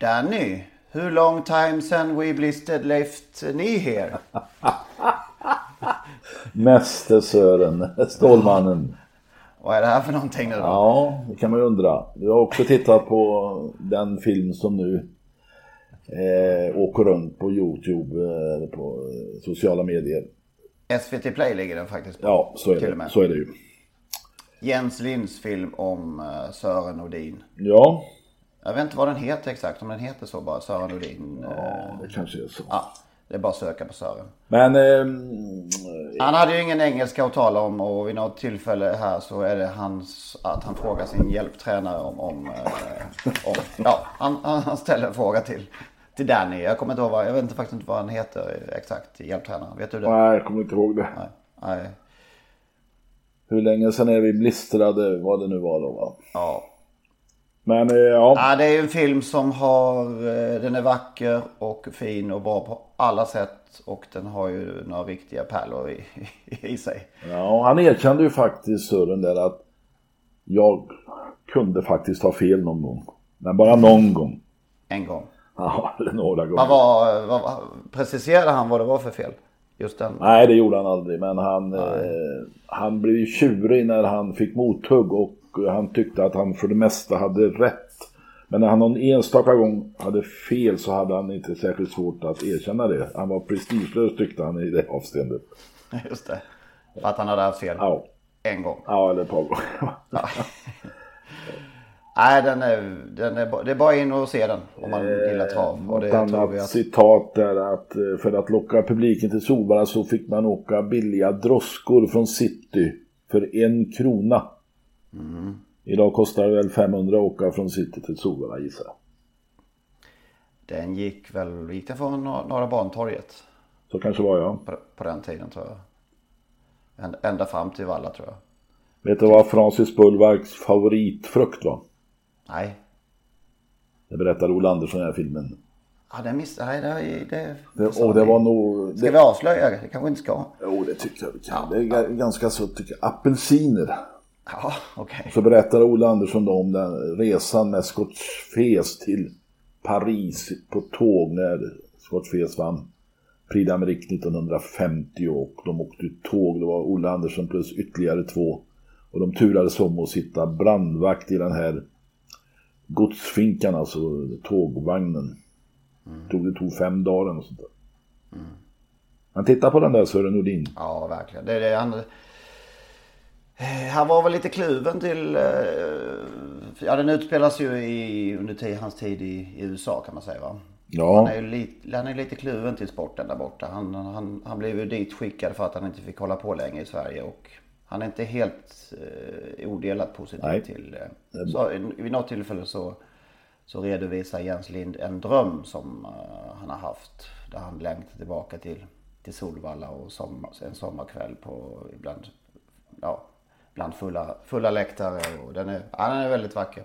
Danny, hur long time sen we blistered left ni here? Mäster Sören, Stålmannen. Vad är det här för någonting nu då? Ja, det kan man ju undra. Du har också tittat på den film som nu eh, åker runt på Youtube, eh, på sociala medier. SVT Play ligger den faktiskt på. Ja, så är, Till det. med. så är det ju. Jens Linds film om eh, Sören Nordin. Ja, Jag vet inte vad den heter exakt, om den heter så bara, Sören Nordin. eh, det kanske är så. Ja, det är bara att söka på Sören. Men eh, Han hade ju ingen engelska att tala om och vid något tillfälle här så är det hans, att han frågar sin hjälptränare om, om, eh, om ja, han, han han ställer en fråga till, till Danny. Jag kommer inte ihåg vad, jag vet inte faktiskt inte vad han heter exakt, hjälptränaren. Vet du det? nej, jag kommer inte ihåg det. Nej. Nej. Hur länge sedan är vi blistrade, vad det nu var då va? Ja. Men eh, ja, ja, det är ju en film som har, eh, den är vacker och fin och bra på alla sätt. Och den har ju några riktiga pärlor i, i sig. ja, han erkände ju faktiskt Sören där att jag kunde faktiskt ha fel någon gång. Men bara någon gång. En gång. Ja, eller några gånger. Vad var, vad, preciserade han vad det var för fel? Just den? Nej, det gjorde han aldrig. Men han, eh, han blev ju tjurig när han fick mothugg och han tyckte att han för det mesta hade rätt. Men när han någon enstaka gång hade fel så hade han inte särskilt svårt att erkänna det. Han var prestigelös tyckte han i det avsteendet. Just det. För att han hade haft fel Ja, en gång. ja eller ett par gånger. Nej, den är, den är, det är bara in och se den om man gillar trav. Och det vi annat att, citat där att eh, för att locka publiken till Solvalla så fick man åka billiga droskor från city för en krona. Mm. Idag kostar det väl 500 att åka från city till Solvalla gissar jag. den gick väl, gick den från Nor- Norra Bantorget Så kanske var jag. på, på den tiden tror jag. Än- Ända fram till Valla tror jag. Vet du vad Francis Bullvarks favoritfrukt var? Nej. Det berättar Ola Andersson i den här filmen. Ja, den miss, nej, det, det, Det, och det var nog... Ska Det, vi avslöja? Det kanske inte ska. jo, det tycker jag vi kan. Det är ga- ganska så tycker jag. Apelsiner. Ja, okej. Så berättar Ola Andersson om den resan med Fes till Paris på tåg när Fes vann Prix d'Amérique 1950 och de åkte tåg. Det var Ola Andersson plus ytterligare två. Och de turades om att sitta brandvakt i den här godsfinkan, alltså tågvagnen. Tog det tog fem dagar och sånt där. Men titta på den där Sören Nordin. Ja, verkligen. Det är det han... Eh, Han var väl lite kluven till... eh, Ja, den utspelas ju i, under hans tid i, i USA kan man säga va? Han Ja, är ju lite, han är lite kluven till sporten där borta. Han, han, han blev ju dit skickad för att han inte fick hålla på länge i Sverige. Och han är inte helt eh, odelat positiv Nej. till... Eh, så, vid något tillfälle så, så redovisar Jens Lind en dröm som eh, han har haft. Där han längtar tillbaka till, till Solvalla och sommar, en sommarkväll på ibland, ja, bland fulla, fulla läktare. Och den, är, ja, den är väldigt vacker.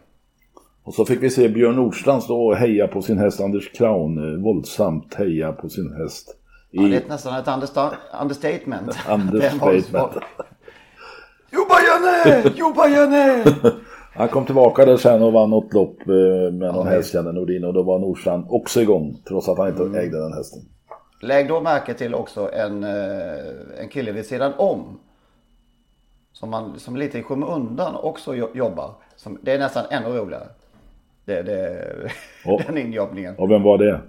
Och så fick vi se Björn Nordstrand stå och heja på sin häst Anders Kraun. eh, Våldsamt heja på sin häst. I Ja, det är nästan ett understa- understatement. Understatement. Jobba Janne! Jobba Janne! Han kom tillbaka där sen och vann något lopp eh, med någon Ja, häst, kände Nordin. Och då var Nordstrand också igång. Trots att han inte Mm. ägde den hästen. Lägg då märke till också en, eh, en kille vid sidan om. Som, man, som lite i skymundan också jo- jobbar. Som, det är nästan ännu roligare. Det, det, Ja. Den injobbningen. Och vem var det?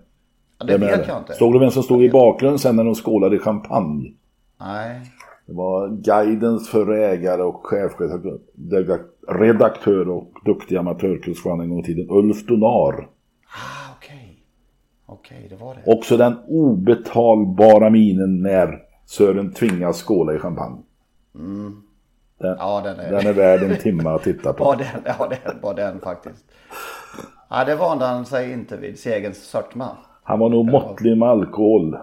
Ja, det Vem vet jag inte. Såg du vem som stod i bakgrunden sen när de skålade champagne? Nej. Det var guidens förre ägare och chefredaktör och duktig amatörkursman en gång i tiden, Ulf Donar. Ah, okej. Okej, det var det. Också den obetalbara minen när Sören tvingas skåla i champagne. Den, Ja, den är... den är värd en timme att titta på. Var den, ja, det var den faktiskt. Ja, det vande han sig inte vid segerns sötma. Han var nog måttlig med alkohol.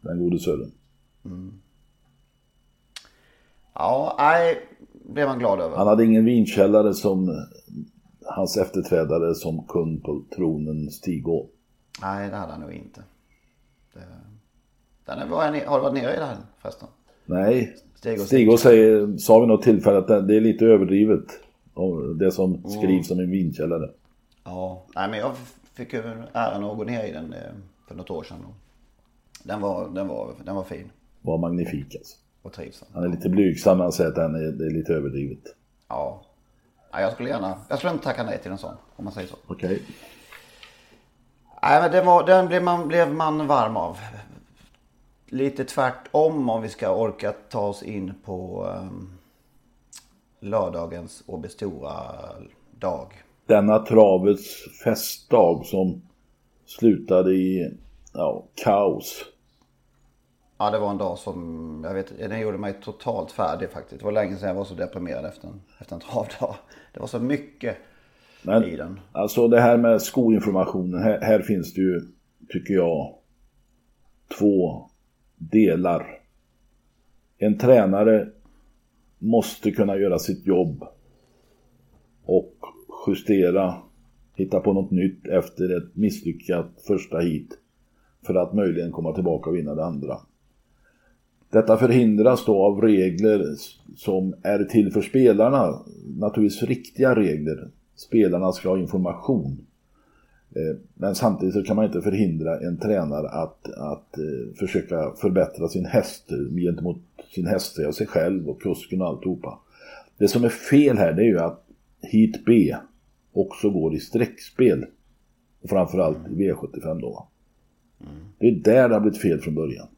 Den gode Sören. Ja, nej, blev man glad över. Han hade ingen vinkällare som hans efterträdare som kung på tronen Stig-Å. Nej, det hade han nog inte. Det... Den är, har du varit nere i den förresten? Nej, Stig-Å Stig-Å säger, sa vid något tillfälle att det det är lite överdrivet. och Det som skrivs som en vinkällare. Ja, nej men jag fick ju äran att gå ner i den eh, för något år sedan. Den var, den var, den var fin Var magnifik alltså. och trivsam. Han är lite blygsam när han säger att den är, det är lite överdrivet. Ja. ja. Jag skulle gärna, jag skulle inte tacka nej till en sån om man säger så. Okej. Nej men den, var, den blev, man, blev man varm av. Lite tvärtom om vi ska orka ta oss in på um, lördagens Åby dag. Denna travets festdag som slutade i ja, kaos. Ja det var en dag som, jag vet den gjorde mig totalt färdig faktiskt. Det var länge sedan jag var så deprimerad efter en, efter en travdag. Det var så mycket Men i den. alltså det här med skoinformationen, här, här finns det ju, tycker jag, två delar. En tränare måste kunna göra sitt jobb och justera, hitta på något nytt efter ett misslyckat första hit för att möjligen komma tillbaka och vinna det andra. Detta förhindras då av regler som är till för spelarna, naturligtvis riktiga regler. Spelarna ska ha information. Eh, Men samtidigt så kan man inte förhindra en tränare att, att eh, försöka förbättra sin häst gentemot sin häst och sig själv och kusken och alltihopa. Det som är fel här det är ju att hit B också går i streckspel. Och framförallt i V75 då. va. Det är där det har blivit fel från början.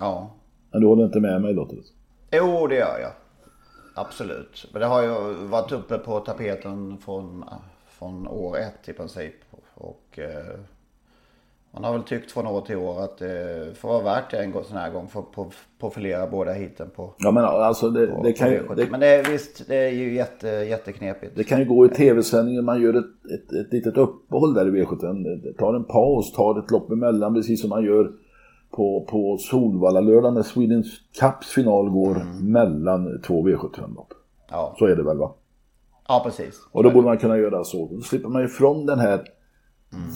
Ja. Men du håller inte med mig låter det. Jo det gör jag. Absolut. Men det har ju varit uppe på tapeten från, från år ett i princip. Och eh, man har väl tyckt från år till år att det får vara värt det en sån här gång för att profilera båda hiten på, Ja men alltså det, på, det, kan, ju, V70. det, Men det är visst, det är ju jätte, jätteknepigt. det kan ju gå i tv-sändningen, man gör ett, ett, ett litet uppehåll där i V75. Tar en paus, tar ett lopp emellan precis som man gör på, på Solvalla-lördagen när Swedens Cups final går mellan två V75-lopp. Ja, Så är det väl va? Ja precis. Och då borde man kunna göra så. Då slipper man ifrån den här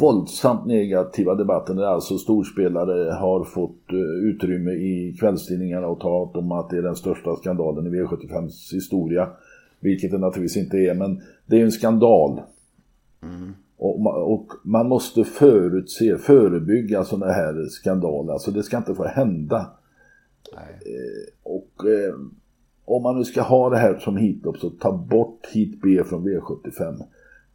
våldsamt negativa debatten där alltså storspelare har fått eh, utrymme i kvällstidningarna och talat om att det är den största skandalen i V75s historia. Vilket det naturligtvis inte är, men det är en skandal. Och, ma- och man måste förutse, förebygga sådana här skandaler. Alltså det ska inte få hända. Eh, och eh, om man nu ska ha det här som hitlopp så ta bort hit B från V75.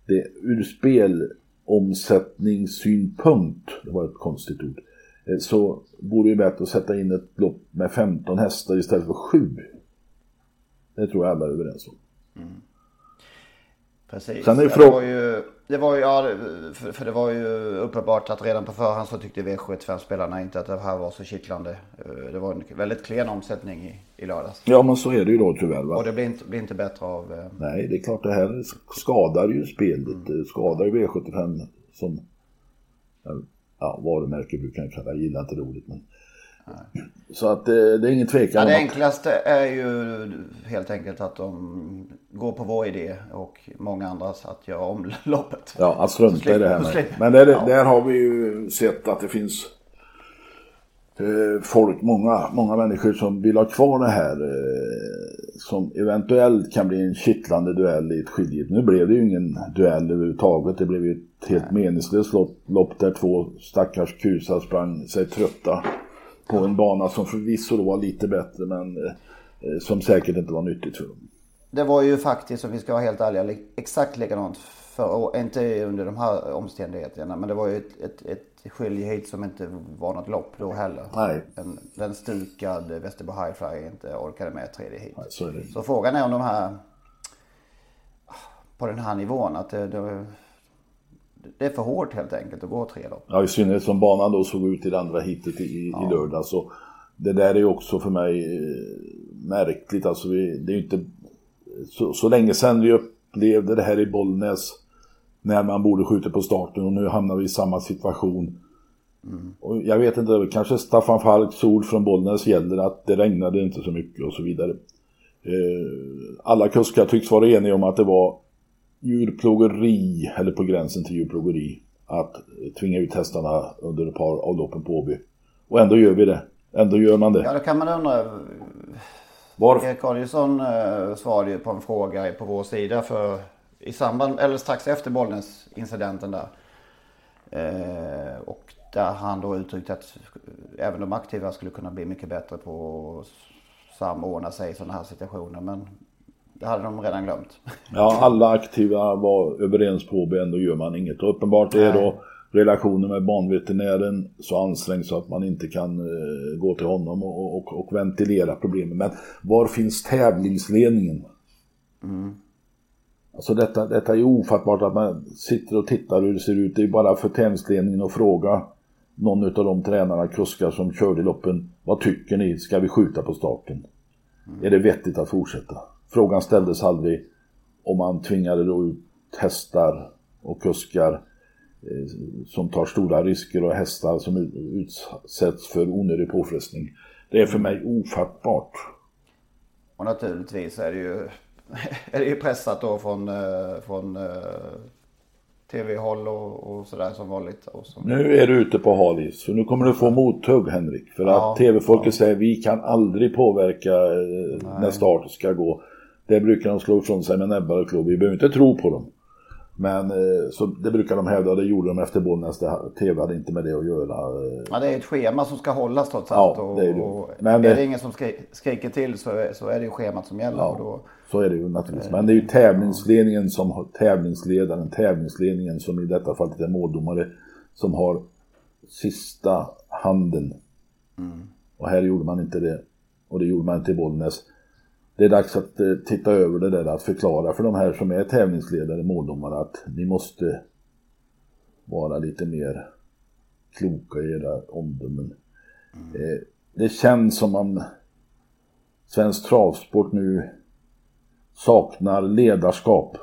Det, ur spelomsättningssynpunkt, det var ett konstigt ord, eh, så vore det bättre att sätta in ett lopp med 15 hästar istället för 7. Det tror jag alla är överens om. Mm. Precis. Sen är det var ju, det var ju, ja, för, för det var ju uppenbart att redan på förhand så tyckte V75-spelarna inte att det här var så kittlande. Eh, Det var en väldigt klen omsättning i, i lördags. Ja men så är det ju då tyvärr va. Och det blir inte, blir inte bättre av... eh, Nej, det är klart det här skadar ju spelet. Det skadar ju V75 som ja, varumärke brukar jag kalla Jag gillar inte det ordet. Men... Så att eh, det är ingen Ja, tvekan det om att enklaste är ju helt enkelt att de går på vår idé och många andras att göra om loppet. Ja, att strunta i det här med. Men där, Ja. där har vi ju sett att det finns eh, folk, många, många människor som vill ha kvar det här eh, som eventuellt kan bli en kittlande duell i ett skiljet. Nu blev det ju ingen duell överhuvudtaget. Det blev ju ett helt meningslöst lopp, lopp där två stackars kusar sprang sig trötta på en bana som förvisso då var lite bättre men eh, som säkert inte var nyttigt för dem. Det var ju faktiskt, om vi ska vara helt ärliga, li- exakt likadant året. Inte under de här omständigheterna, men det var ju ett, ett, ett det skiljer hit som inte var något lopp då heller. Nej. En, den stukad Västerbo Highfly inte orkade med tredje hit. Nej, så. Så frågan är om de här på den här nivån att det, det, det är för hårt helt enkelt att gå tre lopp. Ja, i synnerhet som banan då såg ut i det andra hitet i, i lördag. Så det där är ju också för mig eh, märkligt. Alltså vi, det är ju inte så, så länge sedan vi upplevde det här i Bollnäs när man borde skjuta på starten och nu hamnar vi i samma situation. Och jag vet inte, kanske Staffan Falks ord från Bollnäs gäller att det regnade inte så mycket och så vidare. Eh, alla kuskar tycks vara eniga om att det var djurplågeri, eller på gränsen till djurplågeri, att tvinga ut hästarna under ett par av loppen på Åby. Och ändå gör vi det. Ändå gör man Ja, det. då kan man undra. Varför? Erik Adielsson eh, svarade ju på en fråga på vår sida för i samband, eller strax efter Bollnäs incidenten där. Eh, och där han då uttryckte att även de aktiva skulle kunna bli mycket bättre på att samordna sig i sådana här situationer. Men det hade de redan glömt. Ja, alla aktiva var överens på Åby, ändå gör man inget. Och uppenbart är då relationen med banveterinären så ansträngd så att man inte kan eh, gå till honom och, och, och ventilera problemen. Men var finns tävlingsledningen? Alltså detta, detta är ofattbart att man sitter och tittar hur det ser ut. Det är bara för tävlingsledningen att fråga någon av de tränarna, kuskar som körde loppen. Vad tycker ni? Ska vi skjuta på starten? Är det vettigt att fortsätta? Frågan ställdes aldrig om man tvingade då ut hästar och kuskar eh, som tar stora risker och hästar som ut- utsätts för onödig påfrestning. Det är för mig ofattbart. Och naturligtvis är det ju, är det ju pressat då från, eh, från eh, tv-håll och, och sådär som vanligt. Som, Nu är du ute på halis, så nu kommer du få mothugg Henrik. För Ja, att tv-folket säger vi kan aldrig påverka eh, när starten ska gå. Det brukar de slå ifrån sig med näbbar och klor. Vi behöver inte tro på dem. Men eh, så det brukar de hävda det gjorde de efter Bollnäs. TV hade inte med det att göra. eh. Ja, det är ett schema som ska hållas trots Ja, allt. och, det är det. och Men är det- ingen som skri- skriker till så är, så är det ju schemat som gäller. Och då, Så är det ju naturligtvis. Men det är ju tävlingsledningen som tävlingsledaren, tävlingsledningen som i detta fallet är måldomare, som har sista handen. Och här gjorde man inte det. Och det gjorde man inte i Bollnäs. Det är dags att eh, titta över det där, att förklara för de här som är tävlingsledare, måldomare, att ni måste vara lite mer kloka i era omdömen. Eh, det känns som om svensk travsport nu saknar ledarskap.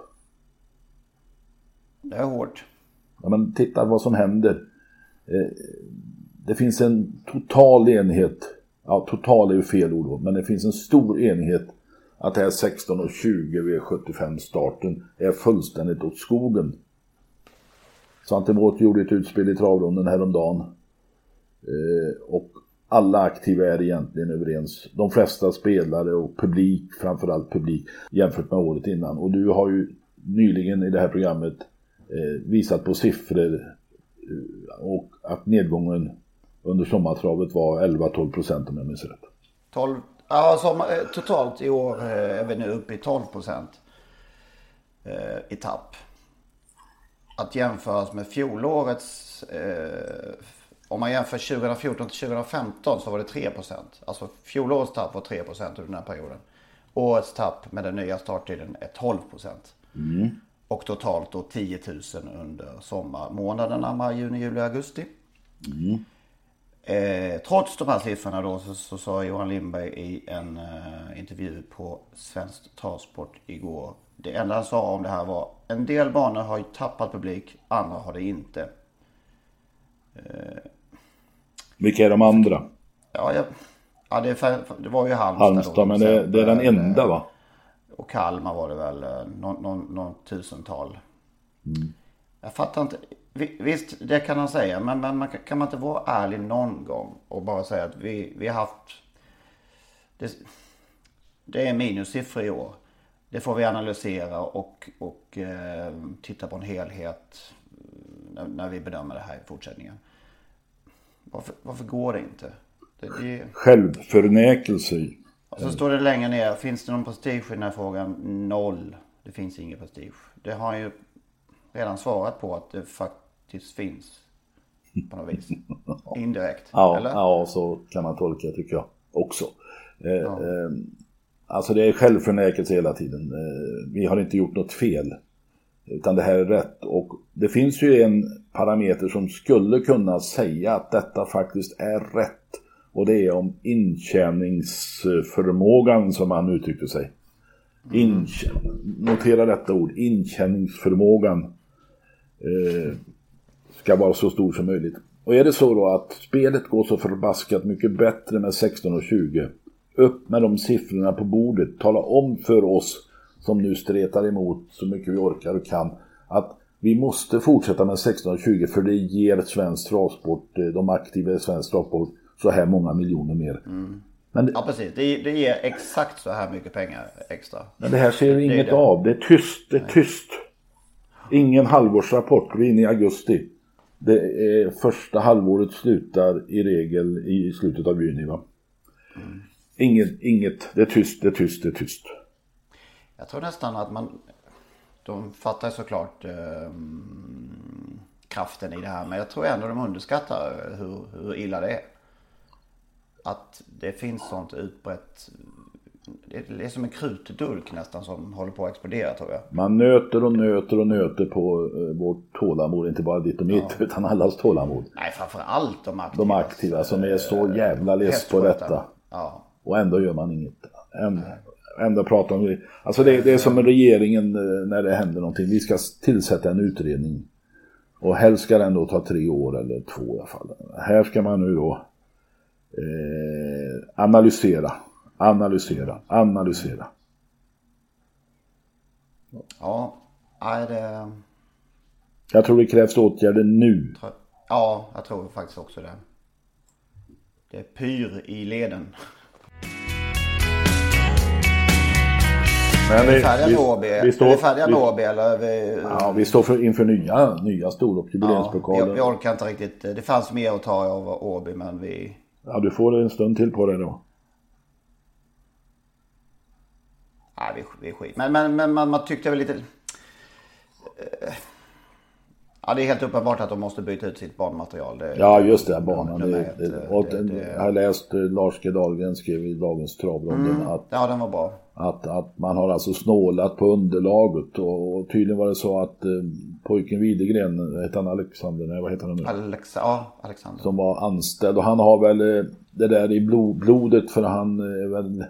det är hårt. Ja, men titta vad som händer. Eh, Det finns en total enighet. Ja, total är ju fel ord men det finns en stor enighet att det här 16 och 20 V75 starten är fullständigt åt skogen. Svante Båth gjorde ett utspel i travronden häromdagen. Eh, och alla aktiva är egentligen överens. De flesta spelare och publik, framförallt publik, jämfört med året innan. Och du har ju nyligen i det här programmet eh, visat på siffror eh, och att nedgången under sommartravet var 11-12 procent om jag minns rätt. 12, ja, som, eh, totalt i år eh, är vi nu uppe i 12 procent eh, i tapp. Att jämföras med fjolårets, eh, om man jämför 2014 till 2015 så var det 3 procent. Alltså fjolårets tapp var 3 procent under den här perioden. Årets tapp med den nya starttiden är 12 procent. Och totalt då 10 000 under sommarmånaderna maj, juni, juli, augusti. Eh, trots de här siffrorna då så, så sa Johan Lindberg i en eh, intervju på Svensk Travsport igår. Det enda han sa om det här var en del banor har ju tappat publik, andra har det inte. Vilka är de andra? Ja, jag, ja det, är det var ju Halmstad. då, Halmstad, till men det, det är den enda va? Och Kalmar var det väl eh, någon, någon, någon tusental. Jag fattar inte. Vi- Visst, det kan han säga. Men, men man, kan- man inte vara ärlig någon gång och bara säga att vi, vi har haft... Det, det är minussiffror i år. Det får vi analysera och, och eh, titta på en helhet när, när vi bedömer det här i fortsättningen. Varför, varför går det inte? Det, det, Självförnekelse. och så står det längre ner, finns det någon prestige i den här frågan? Noll. Det finns ingen prestige. Det har ju redan svarat på att det faktiskt finns. på något vis. Indirekt. Ja, eller? ja, så kan man tolka tycker jag också. Eh, eh, alltså det är självförnekelse hela tiden. Eh, vi har inte gjort något fel. Utan det här är rätt. Och det finns ju en parameter som skulle kunna säga att detta faktiskt är rätt. Och det är om intjäningsförmågan som han uttryckte sig. Intjä notera detta ord, intjäningsförmågan eh, ska vara så stor som möjligt. Och är det så då att spelet går så förbaskat mycket bättre med 16 och 20. Upp med de siffrorna på bordet. Tala om för oss som nu stretar emot så mycket vi orkar och kan att vi måste fortsätta med 16 och 20 för det ger svensk travsport, eh, de aktiva i svensk travsport så här många miljoner mer. Men, det- Ja, precis. Det, det ger exakt så här mycket pengar extra. men det här ser vi inget det. av. Det är tyst, det är tyst. Ingen halvårsrapport, vi är inne i augusti. Det är första halvåret slutar i regel i slutet av juni va? Inget, inget, det är tyst, det är tyst, det är tyst. Jag tror nästan att man... De fattar såklart eh, kraften i det här. Men jag tror ändå de underskattar hur, hur illa det är. Att det finns sånt utbrett... Det är som en krutdurk nästan som håller på att explodera tror jag. Man nöter och nöter och nöter på eh, vårt tålamod, inte bara ditt och mitt, utan allas tålamod. Nej, framför allt de aktiva. De aktiva som är så jävla less på detta. Ja. Och ändå gör man inget. Ändå, ändå pratar om det. Alltså det, det är som regeringen eh, när det händer någonting. Vi ska tillsätta en utredning. Och helst ska den då ta tre år eller två i alla fall. Här ska man nu då eh, analysera, analysera, analysera. Ja, nej det... Jag tror det krävs åtgärder nu. Ja, jag tror faktiskt också det. Det är pyr i leden. Men Är vi färdiga med Åby? vi Är vi står, färdiga med Åby eller? är Vi... ja, vi står för, inför nya, nya storlopp, Ja, vi, jubileumspokalen. vi orkar inte riktigt. Det fanns mer att ta av Åby men vi... Ja, du får en stund till på det då. Nej, vi, vi skit. Men, men, men man, man tyckte väl lite... eh, Ja, det är helt uppenbart att de måste byta ut sitt barnmaterial. Det, Ja, just det, banan. Det, ett, det, eh, och det- det- Jag har läst eh, Lars G. Dahlgren skrev i dagens travronden att, Ja, den var bra. att, att man har alltså snålat på underlaget och, och tydligen var det så att eh, pojken Widegren, hette han Alexander, nej vad heter han nu? Alexa, ja, Alexander. Som var anställd och han har väl eh, det där i blod, blodet för han är väl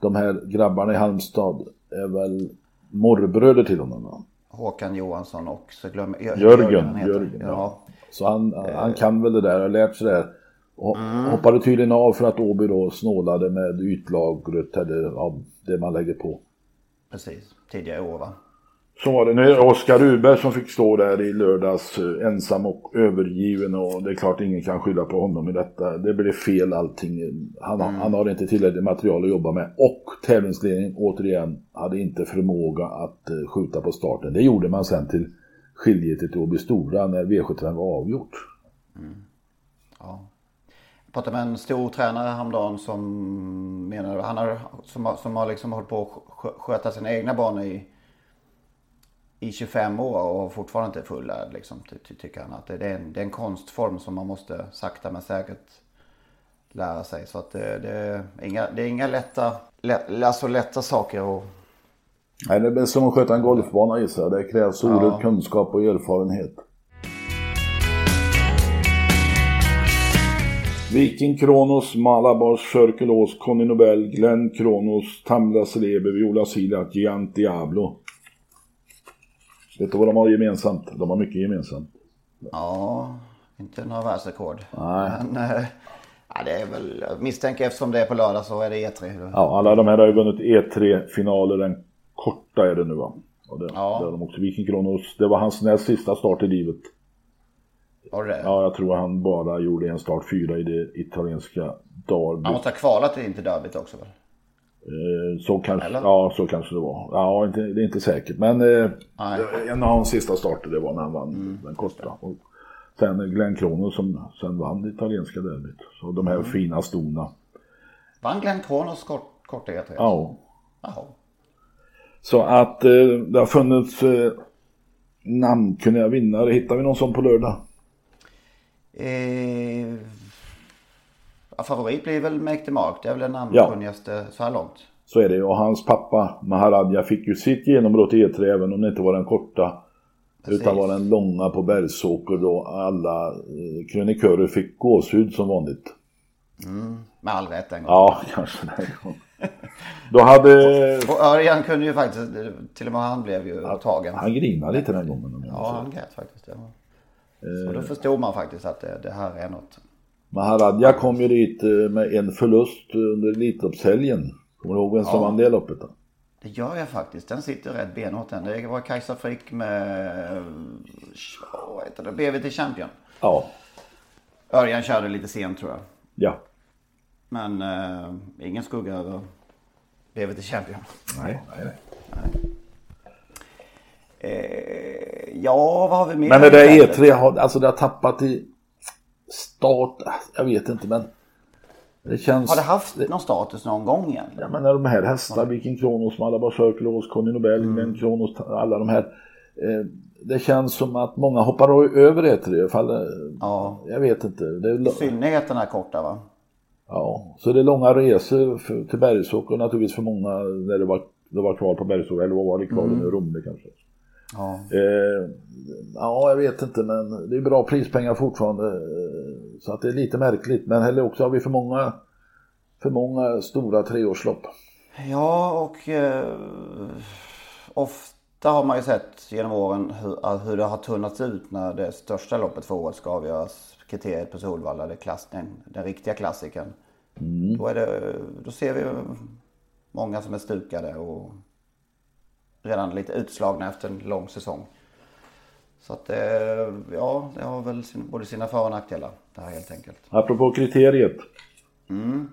de här grabbarna i Halmstad är väl morbröder till honom. va? Håkan Johansson och så glömmer jag... Jörgen, heter. Jörgen, ja. ja. Så han, han kan väl det där, har lärt sig det där. Och hoppade tydligen av för att Åby då snålade med ytlagret eller av det man lägger på. Precis. Tidigare år va? Så var det. Nu är det Oskar Ruberg som fick stå där i lördags eh, ensam och övergiven och det är klart ingen kan skylla på honom i detta. Det blev fel allting. Han, har- han har inte tillräckligt material att jobba med och tävlingsledningen återigen hade inte förmåga att eh, skjuta på starten. Det gjorde man sen till skiljetet till Åby Stora när V75 var avgjort. Ja. Jag pratade med en stor tränare häromdagen som menar, han har, som, har- som har liksom hållit på att sköta sina egna banor i, i 25 år och fortfarande inte är fullärd liksom, ty, ty, tycker han. Att det, är en, det är en konstform som man måste sakta men säkert lära sig. Så att det, det, är, inga, det är inga lätta, lä, alltså lätta saker att Nej, det är som att sköta en golfbana gissar jag. Det krävs oerhörd kunskap och erfarenhet. Viking Kronos, Malabars, Cirkelås, Conny Nobel, Glenn Kronos, Tamla Celeber, Viola Sila, Giant Diablo. Vet du vad de har gemensamt? De har mycket gemensamt. Ja, inte några världsrekord. Nej. Men eh, ja, det är väl, jag misstänker eftersom det är på lördag så är det E3. Ja, alla de här har ju vunnit E3-finaler. Den korta är det nu va? Och det, Ja. har de också. Viking Kronos, det var hans näst sista start i livet. Du det? Ja, jag tror han bara gjorde en start fyra i det italienska Derby. Han måste ha kvalat till inte derbyt också väl? Eh, Så kanske, Eller? ja, så kanske det var. Ja, inte, det är inte säkert. Men eh, en av hans sista starter det var när han vann den korta. Och sen Glenn Kronos som sen vann det italienska derbyt. Så de här fina stona. Vann Glenn Kronos kort, kort E3? Ja. Jaha. Så att eh, det har funnits eh, namnkunniga vinnare. Hittar vi någon sån på lördag? Eh, favorit blir väl Make the Mark. Det är väl den namnkunnigaste så här långt. Så är det och hans pappa Maharadja fick ju sitt genombrott i E3 även om det inte var den korta. Precis. Utan var den långa på Bergsåker då alla eh, krönikörer fick gåshud som vanligt. Med all rätt en gång. Ja, kanske den gången. Då hade... Och Örjan kunde ju faktiskt, till och med han blev ju tagen. Han grinade lite den gången. Ja, han grät faktiskt. Ja. Så då förstod man faktiskt att det, det här är något. Maharadja kom ju dit eh, med en förlust under Elitloppshelgen. Kommer du ihåg vem som Ja. vann det loppet? Då? Det gör jag faktiskt. Den sitter rätt benhårt den. Det var Kajsa Frick med, vad heter det, BVT Champion. Ja, Örjan körde lite sent tror jag. ja. Men eh, ingen skugga över BVT Champion. Nej, nej, nej. Eh, ja, vad har vi mer? Men det där E3 har, alltså det har tappat i start, jag vet inte men det känns... Har det haft någon status någon gång egentligen? Ja men när de här hästarna, Viking Kronos, Malabar Circle, Conny Nobel, Mm. Kronos, alla de här. Eh, det känns som att många hoppar över E3 ifall, eh, Ja. Jag vet inte. Det är, I synnerhet den här korta va? ja, så det är långa resor för, till Bergsåker naturligtvis för många när det var, det var kvar på Bergsåker, eller vad var det kvar Mm. nu, Romme kanske. Ja. Eh, ja, jag vet inte men det är bra prispengar fortfarande. eh, Så att det är lite märkligt. Men heller också har vi för många, för många stora treårslopp. Ja, och eh, ofta har man ju sett genom åren hur, hur det har tunnats ut när det största loppet för året ska avgöras. Kriteriet på Solvalla, det klass, den, den riktiga klassikern. Då, är det, då ser vi många som är stukade och redan lite utslagna efter en lång säsong. Så att eh, ja, det har väl både sina för och nackdelar det här helt enkelt. Apropå kriteriet. Mm.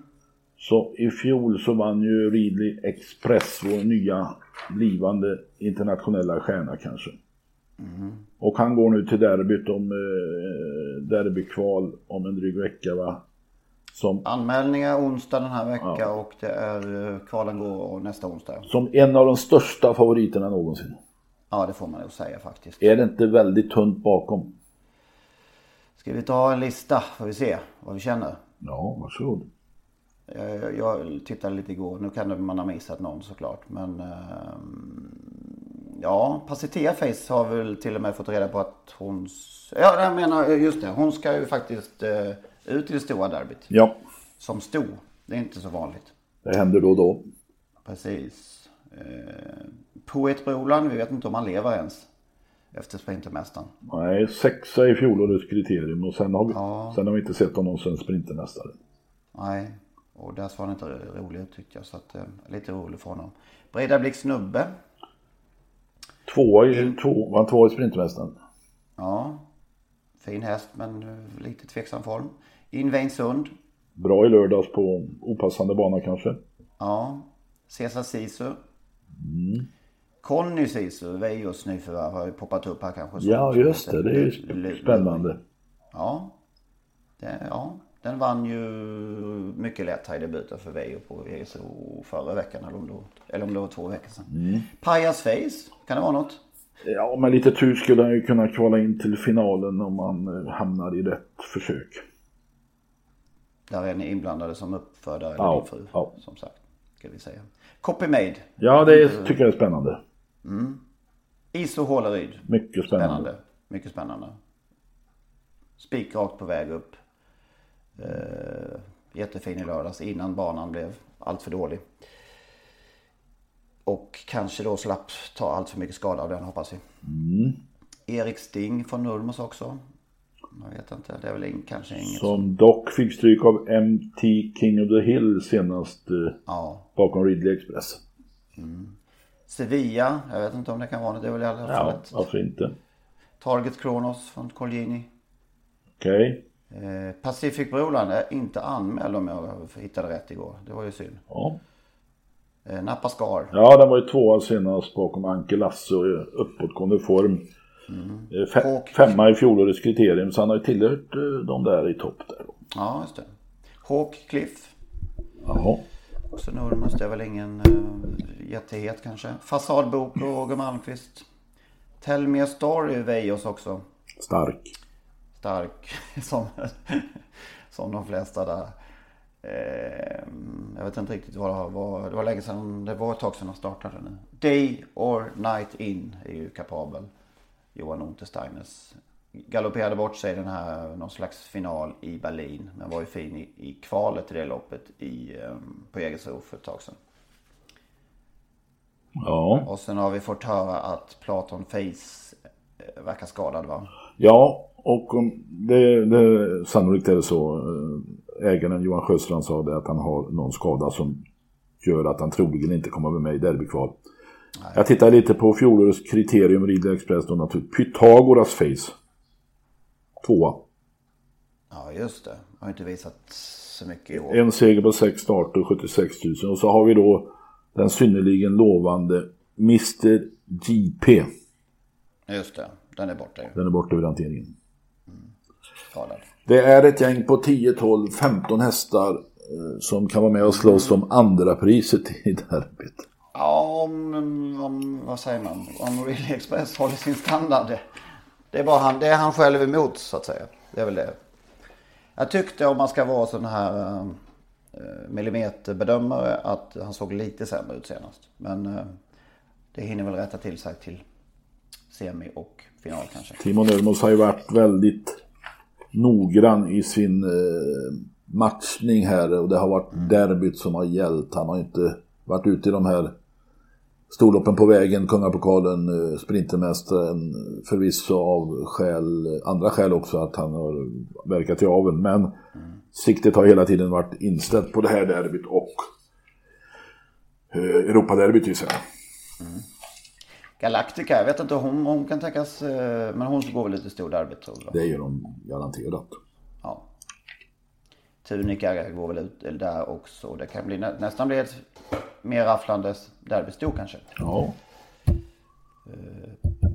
Så i fjol så vann ju Ridley Express, vår nya blivande internationella stjärna kanske. Mm. Och han går nu till derbyt om eh, derbykval om en dryg vecka va. Som, Anmälningar onsdag den här veckan och det är eh, kvalen går nästa onsdag. som en av de största favoriterna någonsin. Ja, det får man nog säga faktiskt. Är det inte väldigt tunt bakom? Ska vi ta en lista får vi se vad vi känner. Ja, varsågod. Jag, jag tittade lite igår, nu kan man ha missat någon såklart. Men ehm, ja, Pacitea Face har väl till och med fått reda på att hon... Ja, jag menar just det. Hon ska ju faktiskt eh, ut i det stora derbyt. Ja, Som stor. Det är inte så vanligt. det händer då och då. Precis. Eh, Poetbrolan, vi vet inte om han lever ens. Efter Sprintermästaren. Nej, sexa i fjolårets kriterium och sen har vi, Ja. sen har vi inte sett honom som sprintermästare. Nej, och där var han inte rolig ut tyckte jag. Så att, eh, lite rolig för honom. Bredablick snubbe. Tvåa i, två, var han tvåa i sprintermästaren? Ja, fin häst men eh, lite tveksam form. Inveinsund. Bra i lördags på opassande bana kanske. Ja. Cesar Sisu. Conny Sisu, Vejos nyförvärv har ju poppat upp här kanske. Ja, just det. Det är ju spännande. Ja. Det, ja. Den vann ju mycket lätt här i debuten för Vejo på ESO förra veckan. Eller om det var, eller om det var två veckor sedan. Mm. Pajas Face, kan det vara något? Ja, med lite tur skulle han ju kunna kvala in till finalen om han eh, hamnar i rätt försök. Där är ni inblandade som uppfödare eller Ja, din fru. ja. Som sagt, ska vi säga. Copy Made. Ja, det är, tycker jag är spännande. Iso Håleryd. Mycket spännande. Spännande. Mycket spännande. Spikrakt på väg upp. Eh, jättefin i lördags innan banan blev allt för dålig. Och kanske då slapp ta allt för mycket skada av den hoppas vi. Erik Sting från Nurmos också. Jag vet inte, det är väl in, kanske inget. Som dock fick stryk av MT King of the Hill senast eh, Ja. bakom Ridley Express. Sevilla, jag vet inte om det kan vara något. Det är väl i alla fall Ja, ett varför inte? Target Kronos från Colgjini. Okej. Eh, Pacific Broland är inte anmäld om jag hittade rätt igår. Det var ju synd. Ja. Eh, Napa Scar. ja, den var ju tvåa senast bakom Anke Lasse och uppåtgående form. Eh, Fe- Och- femma i fjolårets kriterium, så han har ju tillhört eh, de där i topp där. Ja, just det. Hawk Cliff. Jaha. Också Nurmos. Det är väl ingen uh, jättehet kanske. Fasadbok och Roger Malmqvist. Tell me a story Vejos också. Stark. stark som, som de flesta där. Eh, jag vet inte riktigt vad det var. Det var länge sedan. Det var ett tag sedan de startade nu. Day or Night In är ju kapabel. Johan Untersteiners. Galopperade bort sig den här någon slags final i Berlin. Men var ju fin i, i kvalet i det loppet i, eh, på Jägersro för ett tag sedan. Ja. Och sen har vi fått höra att Platon Face eh, verkar skadad va? Ja, och det, det, sannolikt är det så. eh, Ägaren Johan Sjöstrand sa det att han har någon skada som gör att han troligen inte kommer med i derbykval. Jag tittar lite på fjolårets kriterium Ridley Express då naturligtvis. Pythagoras Face. Tvåa. Ja just det. Har inte visat så mycket i år. En seger på sex starter, 76 000. Och så har vi då den synnerligen lovande Mr JP. Just det. Den är borta ju. Den är borta ur hanteringen. Skadad. Det är ett gäng på 10, 12, 15 hästar eh, som kan vara med och slåss om andra priset i derbyt. Ja, om, om, vad säger man? Om Really Express håller sin standard. Det, det, är bara han, det är han själv emot så att säga. Det är väl det. Jag tyckte om man ska vara sån här eh, millimeterbedömare att han såg lite sämre ut senast. Men eh, det hinner väl rätta till sig till semi och final kanske. Timo Nurmos har ju varit väldigt noggrann i sin eh, matchning här och det har varit derbyt som har gällt. Han har inte varit ute i de här storloppen på vägen, Kungapokalen, eh, Sprintermästaren, förvisso av skäl, andra skäl också att han har verkat i aveln. Men siktet har hela tiden varit inställt på det här derbyt och eh, Europaderbyt gissar jag. Galactica, jag vet inte om hon, hon kan tänkas, eh, men hon går väl lite stor jag. Det gör de garanterat. Ja. Tunica går väl ut där också. Det kan bli, nä, nästan bli ett mer rafflande derbysto kanske. Ja,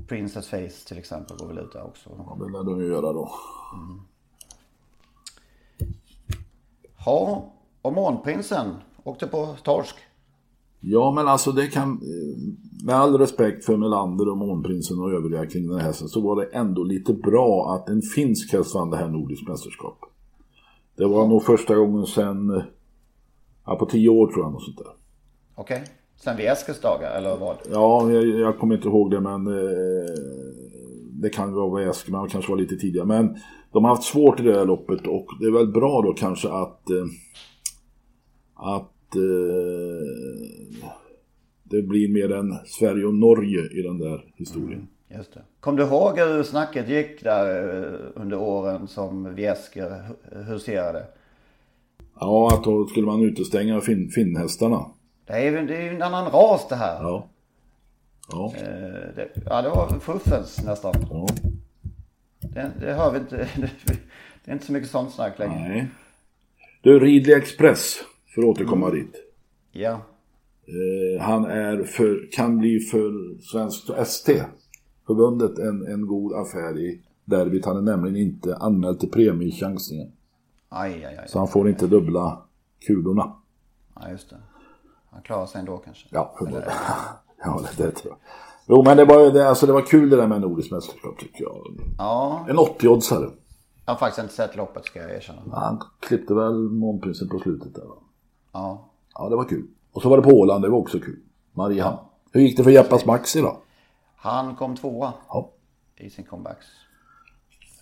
Princess Face till exempel går väl ut där också. det lär de ju göra då. Ja, och Månprinsen åkte på torsk. Ja, men alltså det kan, eh, med all respekt för Melander och Månprinsen och övriga kring den här hästen, så var det ändå lite bra att en finsk häst vann det här Nordiskt mästerskap. Det var nog första gången sen, eh, ja på tio år tror jag, något sånt där. Okej. Sen vid Eskils dagar eller vad? Ja, jag, jag kommer inte ihåg det, men eh, det kan vara Väsk, men det kanske var lite tidigare. Men de har haft svårt i det här loppet och det är väl bra då kanske att, eh, att eh, det blir mer än Sverige och Norge i den där historien. Just det. Kom du ihåg hur snacket gick där eh, under åren som Viesker huserade? Ja, att då skulle man utestänga fin, finnhästarna. Det är ju det är ju en annan ras det här. Ja. Ja. Eh, Det, ja, det var fuffens nästan. ja. Det, det hör vi inte. Det är inte så mycket sånt snack längre. Nej. Du, Ridley Express, för att återkomma dit. Ja. Eh, han är för, kan bli för Svenskt ST, förbundet, en, en god affär i derbyt. Han är nämligen inte anmäld till premiechansningen. Aj, aj, aj. Så han får inte dubbla kulorna. Ja, just det. Han klarar sig ändå kanske. Ja, förmodligen. Ja, det, det tror jag. Jo, men det var, det, alltså, det var kul det där med Nordiskt mästerskap tycker jag. Ja, En 80-oddsare. jag har faktiskt inte sett loppet ska jag erkänna. Han klippte väl Månprinsen på slutet där va? Ja. Ja, det var kul. Och så var det på Åland, det var också kul. Mariehamn. Hur gick det för Jeppas Maxi då? Han kom tvåa Ja. i sin comebacks.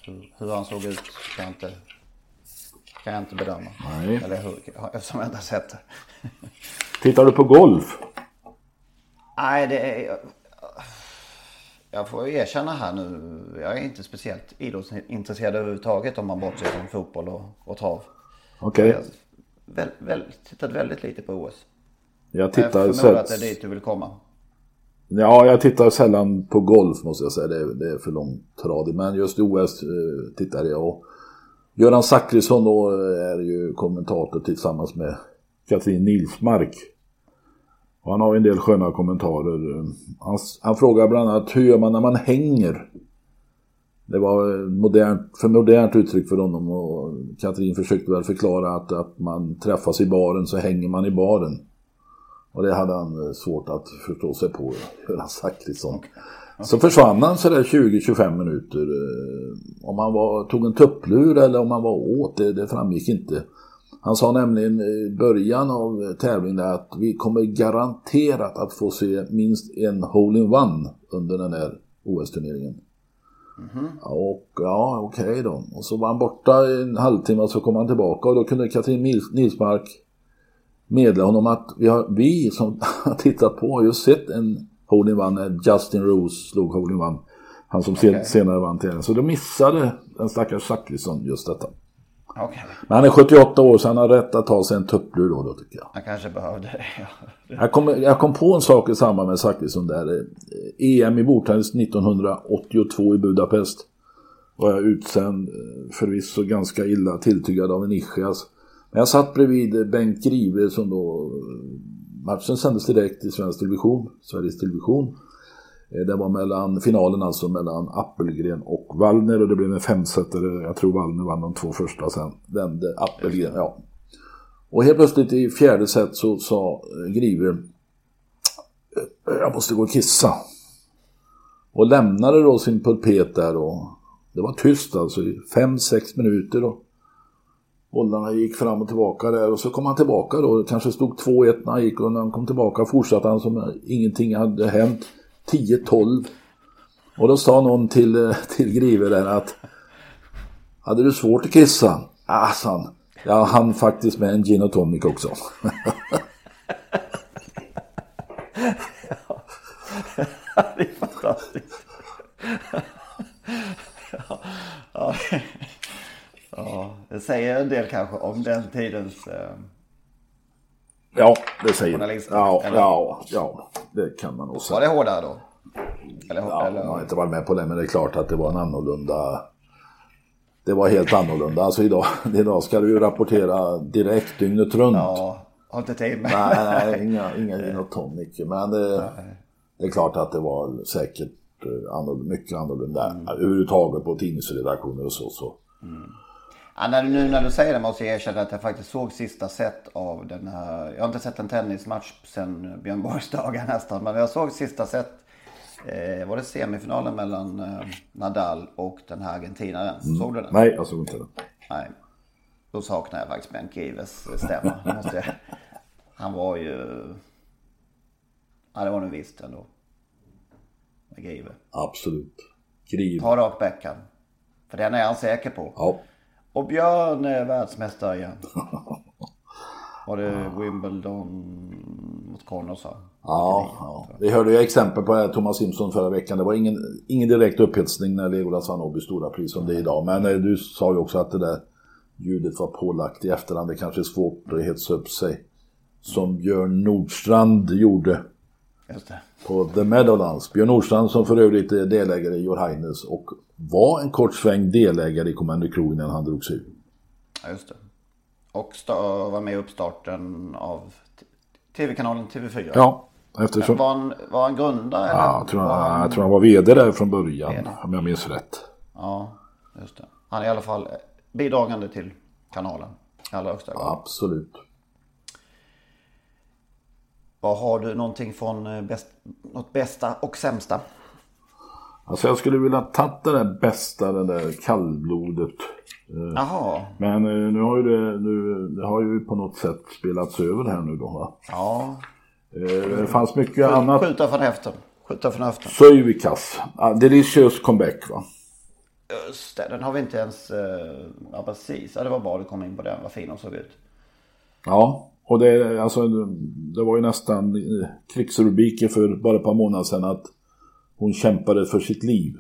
Hur, hur han såg ut kan jag inte, kan jag inte bedöma. Nej. Eller hur, eftersom jag inte har sett det. Tittar du på golf? Nej, det är... Jag får erkänna här nu. Jag är inte speciellt idrottsintresserad överhuvudtaget om man bortser från fotboll och, och trav. Okej. Jag har tittat väldigt lite på OS. Jag Jag tittar, förmodar att det är dit du vill komma ja, jag tittar sällan på golf måste jag säga. Det är, det är för långtradigt. Men just i OS eh, tittar jag. Och Göran Zachrisson då eh, är ju kommentator tillsammans med Katrin Nilsmark. Och han har en del sköna kommentarer. Han, han frågar bland annat hur gör man när man hänger? Det var eh, modernt, för modernt uttryck för honom och Katrin försökte väl förklara att, att man träffas i baren så hänger man i baren. Och det hade han eh, svårt att förstå sig på, Göran Zachrisson. Så försvann han sådär 20-25 minuter. eh, Om han var, tog en tupplur eller om han var åt, det, det framgick inte. Han sa nämligen i början av tävlingen att vi kommer garanterat att få se minst en hole-in-one under den här OS-turneringen. Ja, Och ja, okej då. Och så var han borta en halvtimme och så kom han tillbaka och då kunde Katrin Nils- Nilsmark meddela honom att vi, har, vi som har tittat på har ju sett en hole-in-one när Justin Rose slog hole-in-one. Han som sen, senare vann tävlingen. Så då missade den stackars Zachrisson just detta. Okej, Men han är 78 år så han har rätt att ta sig en tupplur då, då tycker jag. han kanske behövde det. Ja. Jag kom, jag kom på en sak i samband med Zachrisson där. Eh, EM i bordtennis 1982 i Budapest. Var jag utsänd, eh, förvisso ganska illa tilltygad av en Ischias. Men jag satt bredvid Bengt Grive som då... Matchen sändes direkt i Svensk Television, Sveriges Television. Eh, det var mellan finalen alltså mellan Appelgren och Wallner och det blev en femsetare. Jag tror Wallner vann de två första sen vände Appelgren. Ja. Och helt plötsligt i fjärde set så sa eh, Grive eh, Jag måste gå och kissa. Och lämnade då sin pulpet där och det var tyst alltså i fem sex minuter. Och bollarna gick fram och tillbaka där och så kom han tillbaka då. Det kanske stod 2-1 när han gick och när han kom tillbaka fortsatte han som ingenting hade hänt. 10-12. Och då sa någon till, eh, till Grive där att Hade du svårt att kissa? Ah, sa han. Jag hann faktiskt med en gin och tonic också. Det är fantastiskt. ja, ja ja, det säger en del kanske om den tidens... Eh, Ja, det säger ja, eller? ja, ja, det kan man nog var säga. det hårdare då? Eller, Ja, eller, jag har inte varit med på det, men det är klart att det var en annorlunda... Det var helt annorlunda. Alltså idag, idag ska du ju rapportera direkt dygnet runt. ja, har inte tid med. Nej, nej, inga, inga gin och tonic. Men det, det är klart att det var säkert eh, annorlunda, mycket annorlunda Mm. överhuvudtaget på tidningsredaktioner och så. så. Ja, när du, nu när du säger det måste jag erkänna att jag faktiskt såg sista set av den här. Jag har inte sett en tennismatch sen Björn Borgs dagar nästan. Men jag såg sista set. Eh, var det semifinalen mellan eh, Nadal och den här argentinaren? Såg du den? Nej, jag såg inte det. Nej. Då saknar jag faktiskt Bengt Gives stämma. jag. Han var ju... Ja, det var nog visst ändå. Med Give. Absolut. Griv. Ta rak backhand. För den är han säker på. Ja. Och Björn är världsmästare igen. Var det Wimbledon mot Connors va? Ja, ja. Vi hörde ju exempel på det här, Thomas Simpson förra veckan. Det var ingen, ingen direkt upphetsning när Legolas vann Åby stora pris som det är idag. Men eh, du sa ju också att det där ljudet var pålagt i efterhand. Det kanske är svårt att hetsa upp sig. Som Björn Nordstrand gjorde. På The Meadowlands. Björn Nordstrand som för övrigt är delägare i Your Highness och var en kort sväng delägare i Commander Crew innan han drog sig ur. Ja, just det. Och var med i uppstarten av tv-kanalen TV4. Ja, eftersom... Var han, var han grundare? eller? Ja, jag, tror Var han, jag tror han var VD där från början, om jag minns rätt. Ja, just det. Han är i alla fall bidragande till kanalen. I allra högsta grad. Absolut. Vad har du någonting från eh, bäst, något bästa och sämsta? Alltså jag skulle vilja tagit det där bästa, det där kallblodet. Jaha, Men eh, nu har ju det, nu, det har ju på något sätt spelats över här nu då. Va? ja. Eh, Det fanns mycket annat. Skjuta från höften. Skjuta från höften. Söjvikas. Ah, delicious comeback va. Just det, den har vi inte ens... eh, Ja, precis. Ja, det var bra du kom in på den. Vad fin hon såg ut. Ja, och det, alltså, det var ju nästan krigsrubriker för bara ett par månader sedan att hon kämpade för sitt liv.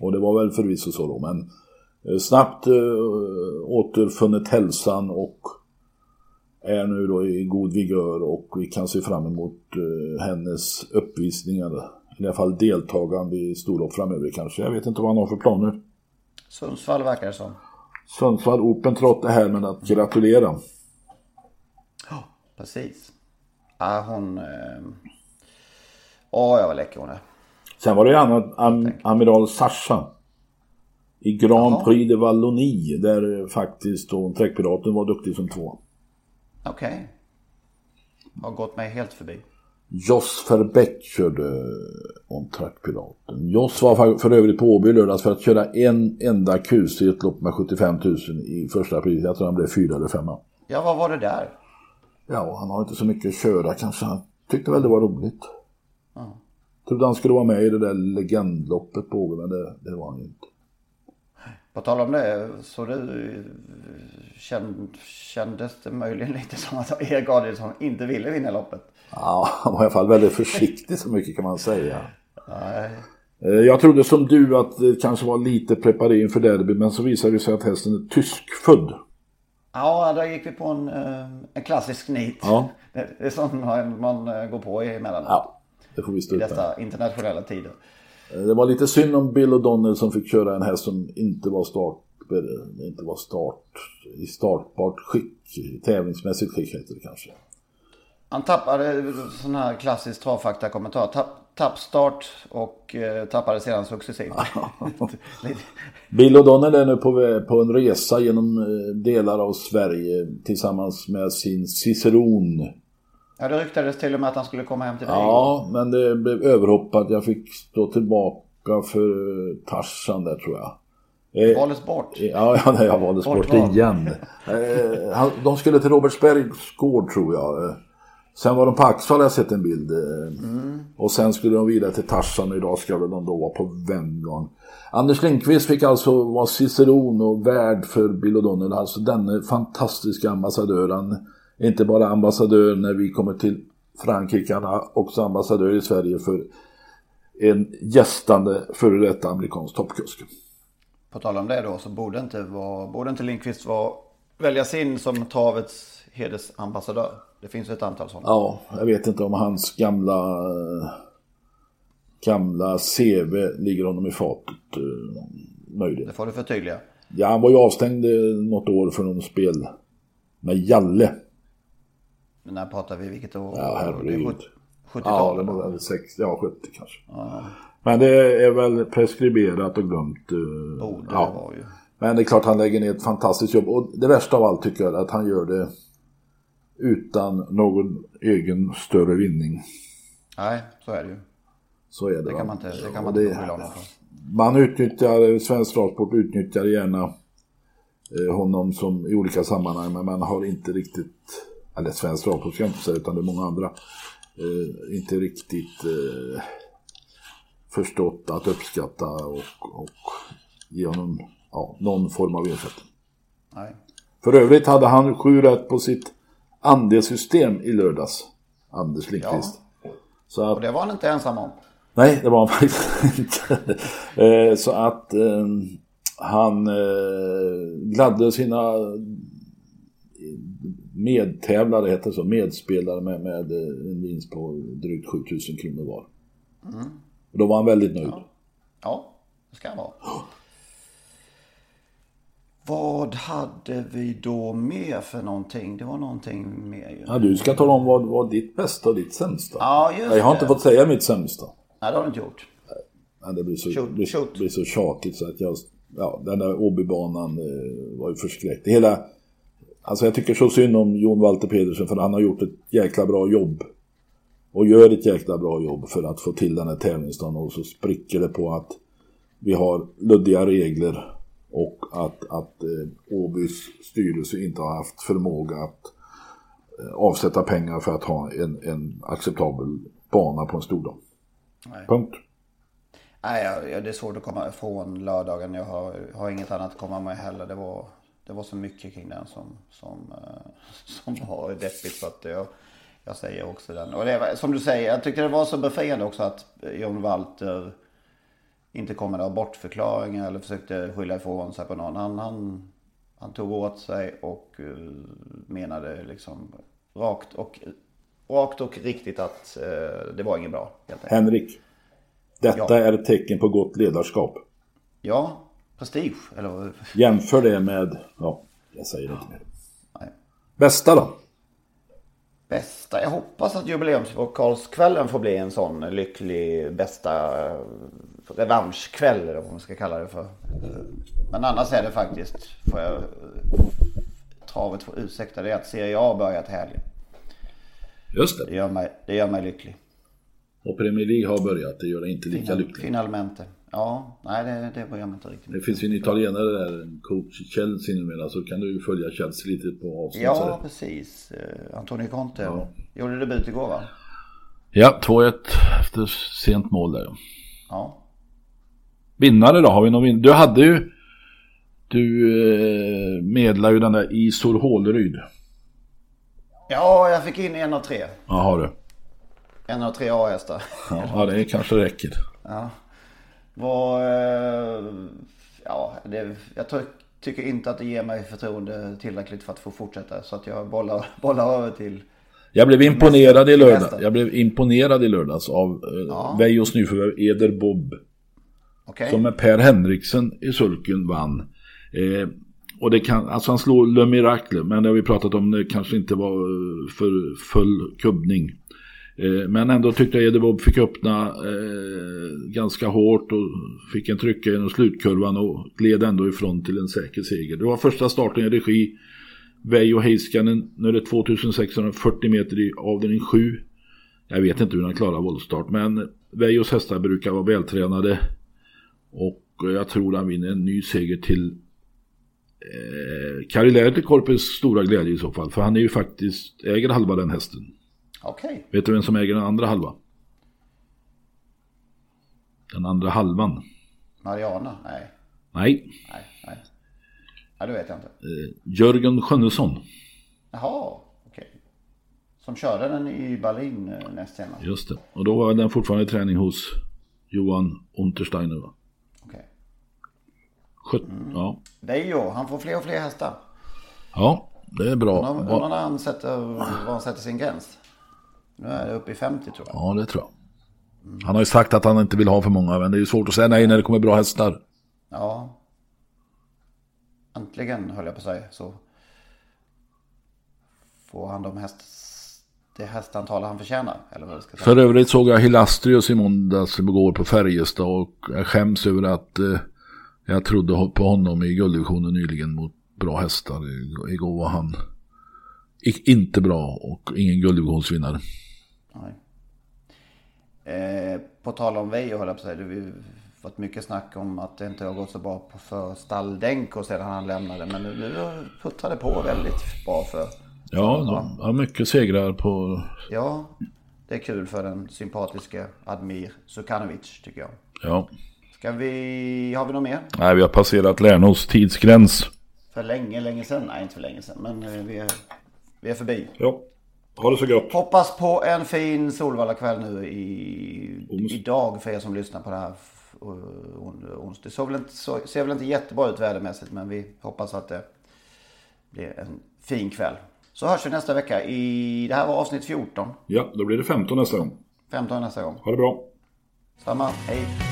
Och det var väl förvisso så då, men eh, snabbt eh, återfunnit hälsan och är nu då i god vigör och vi kan se fram emot eh, hennes uppvisningar. I alla fall deltagande i storlopp framöver kanske. Jag vet inte vad han har för planer. Sundsvall verkar det som. Sundsvall Open Trot är här med att gratulera. Precis. Ja, hon... eh, Åh, jag vad läcker hon är. Sen var det ju am, Amiral Sasha. I Grand Jaha. Prix de Wallonie där faktiskt då Träckpiraten var duktig som två. Okej. Har gått mig helt förbi. Joss Verbeck körde On Track Piraten. Joss var för- övrigt på Åby lördags för att köra en enda kus i ett lopp med 75 000 i första pris. Jag tror han blev fyra eller femma. Ja, vad var det där? Ja, han har inte så mycket att köra kanske. Han tyckte väl det var roligt. Trodde han skulle vara med i det där legendloppet på men det, det var han inte. På tal om det, så du känd, kändes det möjligen lite som att Erik Adielsson inte ville vinna loppet? Ja, han var i alla fall väldigt försiktig så mycket kan man säga. Nej. Eh, Jag trodde som du att det kanske var lite preparering för derby, men så visade det sig att hästen är tyskfödd. Ja, där gick vi på en, eh, en klassisk nit. Ja. Det, är sånt man, man eh, går på emellanåt. Ja, det får vi stå I dessa internationella tider. Eh, Det var lite synd om Bill O'Donnell som fick köra en häst som inte var start, inte var start i startbart skick, tävlingsmässigt skick heter det kanske. Han tappade sån här klassisk travfakta-kommentar. Tapp, tappstart och eh, tappade sedan successivt. Bill O'Donnell är nu på, på en resa genom eh, delar av Sverige tillsammans med sin ciceron. ja, det ryktades till och med att han skulle komma hem till dig. Ja, men det blev överhoppat. Jag fick stå tillbaka för Tarzan där tror jag. Eh, Valdes bort. Ja, ja nej, jag valde sport Bortval. igen. Eh, han- de skulle till Robertsbergs gård tror jag. Sen var de på Axvall, har jag sett en bild. Mm. Och sen skulle de vidare till Tarzan och idag ska väl de då vara på Venngarn. Anders Lindqvist fick alltså vara ciceron och värd för Bill O'Donnell. Alltså denne fantastiska ambassadör. Han är inte bara ambassadör när vi kommer till Frankrike, han är också ambassadör i Sverige för en gästande före detta amerikansk toppkusk. På tal om det då så borde inte, vara, borde inte Lindqvist vara, väljas in som travets hedersambassadör. Det finns ett antal sådana. Ja, jag vet inte om hans gamla gamla CV ligger honom i fatet. eh, Möjligen. Det får du förtydliga. Ja, han var ju avstängd eh, något år för någon spel med Jalle. Men när pratar vi? Vilket år? Ja, herregud. Det är sjut- Ja, 70-talet? det var väl sex, ja 70 kanske. Men det är väl preskriberat och glömt. ja. det vara ju. Men det är klart han lägger ner ett fantastiskt jobb. Och det värsta av allt tycker jag är att han gör det utan någon egen större vinning. Nej, så är det ju. Så är det. Det kan man inte, det kan man inte. Man utnyttjar, svensk travsport utnyttjar gärna eh, honom som i olika sammanhang men man har inte riktigt, eller svensk travsport ska jag inte säga utan det är många andra, eh, inte riktigt eh, förstått att uppskatta och, och ge honom ja, någon form av ersättning. Nej. För övrigt hade han sju rätt på sitt andelssystem i lördags, Anders Lindqvist. Så att, Och det var han inte ensam om. Nej, det var han faktiskt inte. Eh, Så att eh, han eh, gladde sina medtävlare, heter så, medspelare med, med en vinst på drygt 7000 kronor var. Och då var han väldigt nöjd. Ja, det ska han vara. Vad hade vi då mer för någonting? Det var någonting mer ju. Ja, du ska tala om vad var ditt bästa och ditt sämsta. Ja, just jag har det. inte fått säga mitt sämsta. Nej, det har du inte gjort. Men det blir så, Shoot, blir, shoot. blir så tjatigt så att jag... Ja, den där Åbybanan eh, var ju förskräckt. Hela... Alltså jag tycker så synd om Jon Walter Pedersen för han har gjort ett jäkla bra jobb. Och gör ett jäkla bra jobb för att få till den här tävlingsdagen och så spricker det på att vi har luddiga regler och att, att eh, Åbys styrelse inte har haft förmåga att eh, avsätta pengar för att ha en, en acceptabel bana på en stor dag. Punkt. Nej, jag- det är svårt att komma ifrån lördagen. Jag har, har inget annat att komma med heller. Det var, det var så mycket kring den som, som, eh, som var deppigt. Så att jag, jag säger också den. Och det som du säger, jag tyckte det var så befriande också att John Walter inte kom med några bortförklaringar eller försökte skylla ifrån sig på någon. Han, han, han tog åt sig och eh, menade liksom rakt och, rakt och riktigt att eh, det var inget bra. Helt. Henrik. Detta Ja. är ett tecken på gott ledarskap. Ja, prestige. Eller, Jämför det med, ja, jag säger inte mer. nej. Bästa då? Bästa. Jag hoppas att jubileumspokalskvällen får bli en sån lycklig bästa revanschkväll eller vad man ska kalla det för. Men annars är det faktiskt, får jag travet får ursäkta, det är att Serie A börjar till helgen. Just Det gör mig, det gör mig lycklig. Och Premier League har börjat, det gör det inte lika lyckligt. Finalmente. Ja, nej det, det börjar man inte riktigt. Det finns ju en italienare där, en coach Chelsea numera, så kan du ju följa Chelsea lite på avstånd. Ja, precis. Eh, Antonio Conte Ja. gjorde debut igår va? Ja, 2-1 efter sent mål där. ja. Vinnare då, har vi någon vinn? Du hade ju, du eh, medlar ju den där Isor Håleryd. Ja, jag fick in en av tre. Ja, har du. En av tre A-hästar. Ja, det kanske räcker. Ja. Var, eh, ja, det, jag ty- tycker inte att det ger mig förtroende tillräckligt för att få fortsätta. Så att jag bollar, bollar över till... Jag blev imponerad i lördag. Jag blev imponerad i lördags av eh, Ja. Nyförvärv Eder Bob. Okay. Som med Per Henriksen i sulken vann. Eh, och det kan, alltså han slår Le Miracle, men det har vi pratat om, det kanske inte var eh, för full kubbning. Eh, men ändå tyckte jag Edebob fick öppna eh, ganska hårt och fick en trycka genom slutkurvan och gled ändå ifrån till en säker seger. Det var första starten i regi. Veijo Heiskanen, nu är det 2640 meter i avdelning 7. Jag vet inte hur han klarar voltstart, men Veijos hästar brukar vara vältränade. Och jag tror han vinner en ny seger till eh, Kari stora glädje i så fall. För han är ju faktiskt, äger halva den hästen. Okej. Vet du vem som äger den andra halva? Den andra halvan? Mariana? Nej. Nej, Nej, nej. Ja, det vet jag inte. Jörgen Sjönnesson. Jaha, okej. Som körde den i Berlin eh, näst senast. Just det. Och då var den fortfarande i träning hos Johan Untersteiner va? Okej. Sjut- Ja. Veijo, han får fler och fler hästar. ja, det är bra. Undrar Va- undrar när han sätter, var han sätter sin gräns. Nu är det uppe i 50 tror jag. Ja, det tror jag. Han har ju sagt att han inte vill ha för många, men det är ju svårt att säga nej när det kommer bra hästar. Ja. Äntligen höll jag på att säga så. Får han de häst, det hästantal han förtjänar. Eller vad det ska säga. För övrigt såg jag Hilastrius i måndags igår på Färjestad och jag skäms över att eh, jag trodde på honom i gulddivisionen nyligen mot bra hästar. Igår var han inte bra och ingen gulddivisionsvinnare. Nej. Eh, på tal om Veijo höll jag på att säga. Det har fått mycket snack om att det inte har gått så bra på för Stalldenko sedan han lämnade. Men nu, nu puttrar det på väldigt bra för. Ja, har mycket segrar på... Ja, det är kul för den sympatiska Admir Sukanovic tycker jag. Ja. Ska vi, har vi något mer? Nej, vi har passerat Lärnos tidsgräns. För länge, länge sedan? Nej, inte för länge sedan. Men eh, vi är, vi är förbi. Ja, ha det så gott. Hoppas på en fin Solvalla-kväll nu i, Ons- idag för er som lyssnar på det här onsdag. Det såg väl inte, så, ser väl inte jättebra ut vädermässigt men vi hoppas att det blir en fin kväll. Så hörs vi nästa vecka. I, det här var avsnitt 14. Ja, då blir det 15 nästa gång. 15 nästa gång. Ha det bra. Samma, hej.